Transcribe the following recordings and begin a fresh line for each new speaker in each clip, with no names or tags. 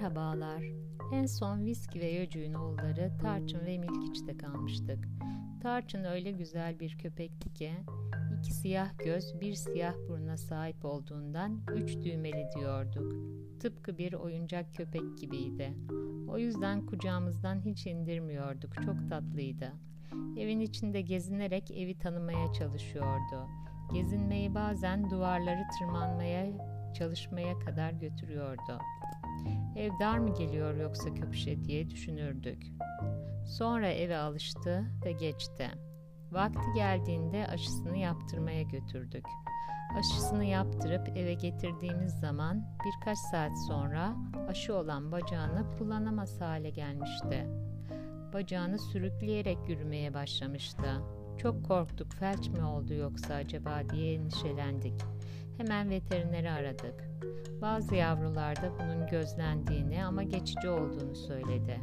Merhabalar. En son Viski ve Yocuğun oğulları Tarçın ve Milkiç'te kalmıştık. Tarçın öyle güzel bir köpekti ki iki siyah göz bir siyah buruna sahip olduğundan üç düğmeli diyorduk. Tıpkı bir oyuncak köpek gibiydi. O yüzden kucağımızdan hiç indirmiyorduk. Çok tatlıydı. Evin içinde gezinerek evi tanımaya çalışıyordu. Gezinmeyi bazen duvarları tırmanmaya çalışmaya kadar götürüyordu. Ev dar mı geliyor yoksa köpüşe diye düşünürdük. Sonra eve alıştı ve geçti. Vakti geldiğinde aşısını yaptırmaya götürdük. Aşısını yaptırıp eve getirdiğimiz zaman birkaç saat sonra aşı olan bacağını kullanamaz hale gelmişti. Bacağını sürükleyerek yürümeye başlamıştı. Çok korktuk felç mi oldu yoksa acaba diye endişelendik. Hemen veterineri aradık. Bazı yavrularda bunun gözlendiğini ama geçici olduğunu söyledi.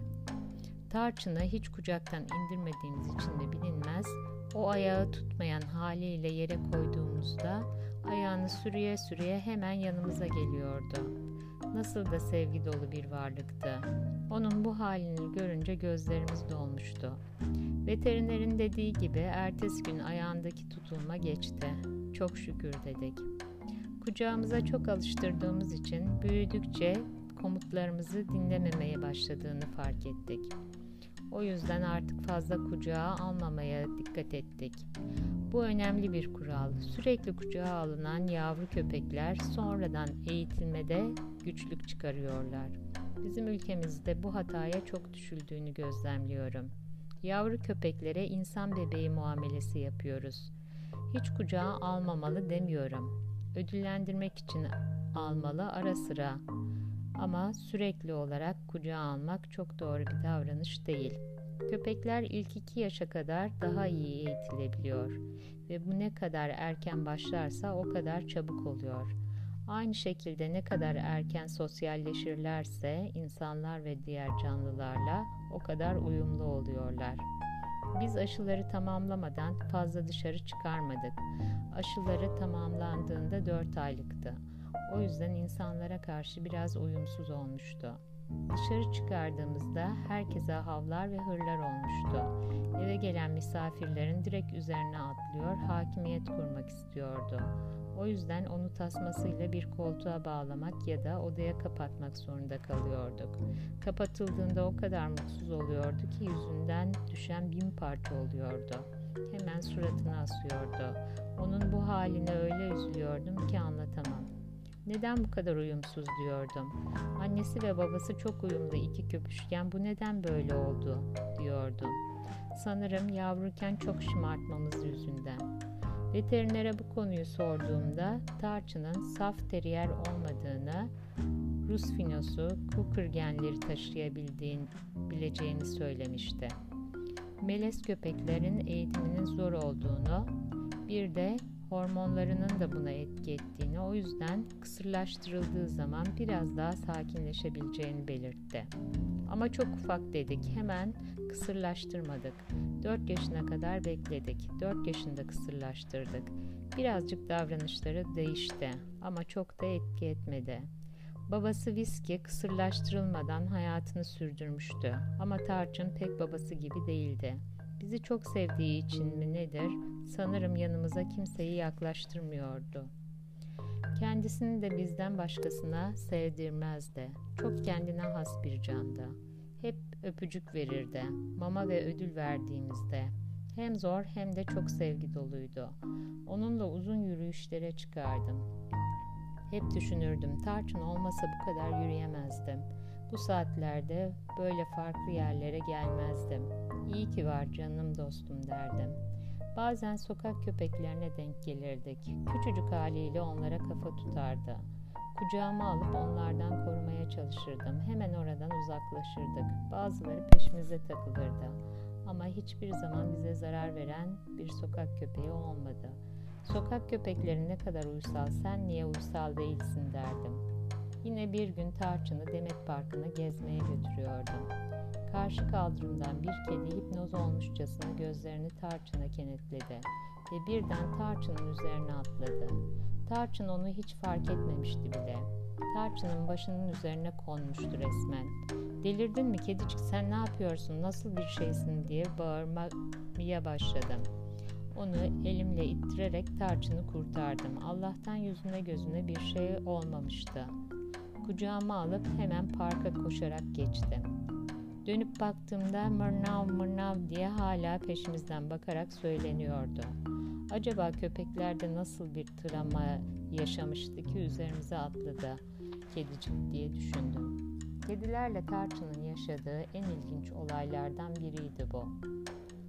Tarçın'ı hiç kucaktan indirmediğimiz için de bilinmez, o ayağı tutmayan haliyle yere koyduğumuzda ayağını sürüye sürüye hemen yanımıza geliyordu. Nasıl da sevgi dolu bir varlıktı. Onun bu halini görünce gözlerimiz dolmuştu. Veterinerin dediği gibi ertesi gün ayağındaki tutulma geçti. Çok şükür dedik. Kucağımıza çok alıştırdığımız için büyüdükçe komutlarımızı dinlememeye başladığını fark ettik. O yüzden artık fazla kucağa almamaya dikkat ettik. Bu önemli bir kural. Sürekli kucağa alınan yavru köpekler sonradan eğitilmede güçlük çıkarıyorlar. Bizim ülkemizde bu hataya çok düşüldüğünü gözlemliyorum. Yavru köpeklere insan bebeği muamelesi yapıyoruz. Hiç kucağa almamalı demiyorum ödüllendirmek için almalı ara sıra. Ama sürekli olarak kucağa almak çok doğru bir davranış değil. Köpekler ilk iki yaşa kadar daha iyi eğitilebiliyor ve bu ne kadar erken başlarsa o kadar çabuk oluyor. Aynı şekilde ne kadar erken sosyalleşirlerse insanlar ve diğer canlılarla o kadar uyumlu oluyorlar. Biz aşıları tamamlamadan fazla dışarı çıkarmadık. Aşıları tamamlandığında 4 aylıktı. O yüzden insanlara karşı biraz uyumsuz olmuştu. Dışarı çıkardığımızda herkese havlar ve hırlar olmuştu. Eve gelen misafirlerin direkt üzerine atlıyor, hakimiyet kurmak istiyordu. O yüzden onu tasmasıyla bir koltuğa bağlamak ya da odaya kapatmak zorunda kalıyorduk. Kapatıldığında o kadar mutsuz oluyordu ki yüzünden düşen bin parça oluyordu. Hemen suratını asıyordu. Onun bu haline öyle üzülüyordum ki anlatamam. Neden bu kadar uyumsuz diyordum. Annesi ve babası çok uyumlu iki köpüşken bu neden böyle oldu diyordum. Sanırım yavruken çok şımartmamız yüzünden. Veterinere bu konuyu sorduğumda tarçının saf teriyer olmadığını, Rus finosu, Cooker genleri taşıyabileceğini söylemişti. Melez köpeklerin eğitiminin zor olduğunu, bir de hormonlarının da buna etki ettiğini, o yüzden kısırlaştırıldığı zaman biraz daha sakinleşebileceğini belirtti. Ama çok ufak dedik, hemen kısırlaştırmadık. 4 yaşına kadar bekledik. 4 yaşında kısırlaştırdık. Birazcık davranışları değişti ama çok da etki etmedi. Babası Viski kısırlaştırılmadan hayatını sürdürmüştü ama Tarçın pek babası gibi değildi. Bizi çok sevdiği için mi nedir? Sanırım yanımıza kimseyi yaklaştırmıyordu. Kendisini de bizden başkasına sevdirmezdi. Çok kendine has bir candı. Hep öpücük verirdi. Mama ve ödül verdiğimizde. Hem zor hem de çok sevgi doluydu. Onunla uzun yürüyüşlere çıkardım. Hep düşünürdüm, Tarçın olmasa bu kadar yürüyemezdim. Bu saatlerde böyle farklı yerlere gelmezdim. İyi ki var canım dostum derdim. Bazen sokak köpeklerine denk gelirdik. Küçücük haliyle onlara kafa tutardı. Kucağıma alıp onlardan korumaya çalışırdım. Hemen oradan uzaklaşırdık. Bazıları peşimize takılırdı. Ama hiçbir zaman bize zarar veren bir sokak köpeği olmadı. Sokak köpekleri ne kadar uysal, sen niye uysal değilsin derdim. Yine bir gün Tarçın'ı Demet Parkı'na gezmeye götürüyordum. Karşı kaldırımdan bir kedi hipnoz olmuşçasına gözlerini Tarçın'a kenetledi ve birden Tarçın'ın üzerine atladı. Tarçın onu hiç fark etmemişti bile. Tarçının başının üzerine konmuştu resmen. Delirdin mi kedicik sen ne yapıyorsun nasıl bir şeysin diye bağırmaya başladım. Onu elimle ittirerek tarçını kurtardım. Allah'tan yüzüne gözüne bir şey olmamıştı. Kucağıma alıp hemen parka koşarak geçtim. Dönüp baktığımda mırnav mırnav diye hala peşimizden bakarak söyleniyordu. Acaba köpeklerde nasıl bir travma yaşamıştı ki üzerimize atladı kedicik diye düşündüm. Kedilerle tarçının yaşadığı en ilginç olaylardan biriydi bu.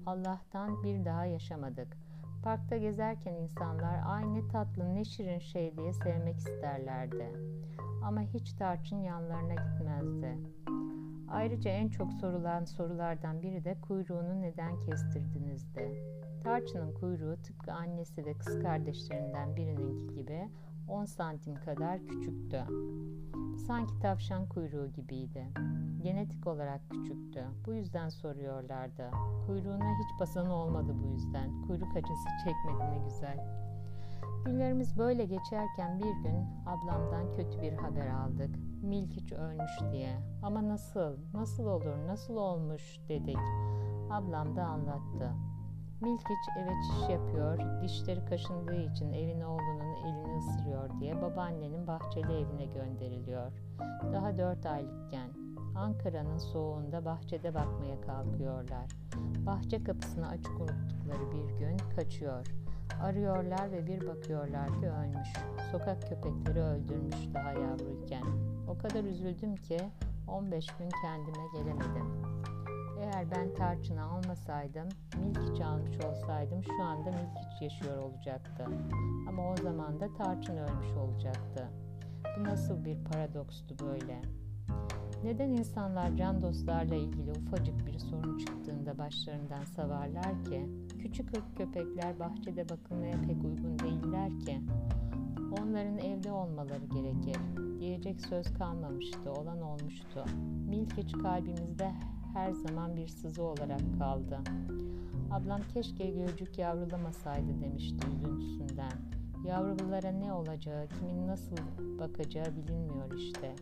Allah'tan bir daha yaşamadık. Parkta gezerken insanlar ay ne tatlı ne şirin şey diye sevmek isterlerdi. Ama hiç tarçın yanlarına gitmezdi. Ayrıca en çok sorulan sorulardan biri de kuyruğunu neden kestirdinizdi. Tarçının kuyruğu tıpkı annesi ve kız kardeşlerinden birininki gibi 10 santim kadar küçüktü. Sanki tavşan kuyruğu gibiydi. Genetik olarak küçüktü. Bu yüzden soruyorlardı. Kuyruğuna hiç basanı olmadı bu yüzden. Kuyruk acısı çekmedi ne güzel. Günlerimiz böyle geçerken bir gün ablamdan kötü bir haber aldık. Milkiç ölmüş diye. Ama nasıl, nasıl olur, nasıl olmuş dedik. Ablam da anlattı. Milkiç eve çiş yapıyor, dişleri kaşındığı için evin oğlunun elini ısırıyor diye babaannenin bahçeli evine gönderiliyor. Daha dört aylıkken Ankara'nın soğuğunda bahçede bakmaya kalkıyorlar. Bahçe kapısını açık unuttukları bir gün kaçıyor. Arıyorlar ve bir bakıyorlar ki ölmüş. Sokak köpekleri öldürmüş daha yavruyken. O kadar üzüldüm ki 15 gün kendime gelemedim. Eğer ben tarçını almasaydım, milkiç almış olsaydım şu anda milkiç yaşıyor olacaktı. Ama o zaman da tarçın ölmüş olacaktı. Bu nasıl bir paradokstu böyle? Neden insanlar can dostlarla ilgili ufacık bir sorun çıktığında başlarından savarlar ki? Küçük ırk köpekler bahçede bakılmaya pek uygun değiller ki. Onların evde olmaları gerekir. Diyecek söz kalmamıştı, olan olmuştu. Milkiç kalbimizde her zaman bir sızı olarak kaldı. Ablam keşke gölcük yavrulamasaydı demişti üzüntüsünden. Yavrulara ne olacağı, kimin nasıl bakacağı bilinmiyor işte.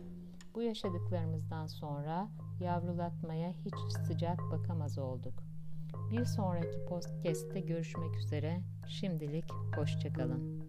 Bu yaşadıklarımızdan sonra yavrulatmaya hiç sıcak bakamaz olduk. Bir sonraki podcast'te görüşmek üzere. Şimdilik hoşçakalın.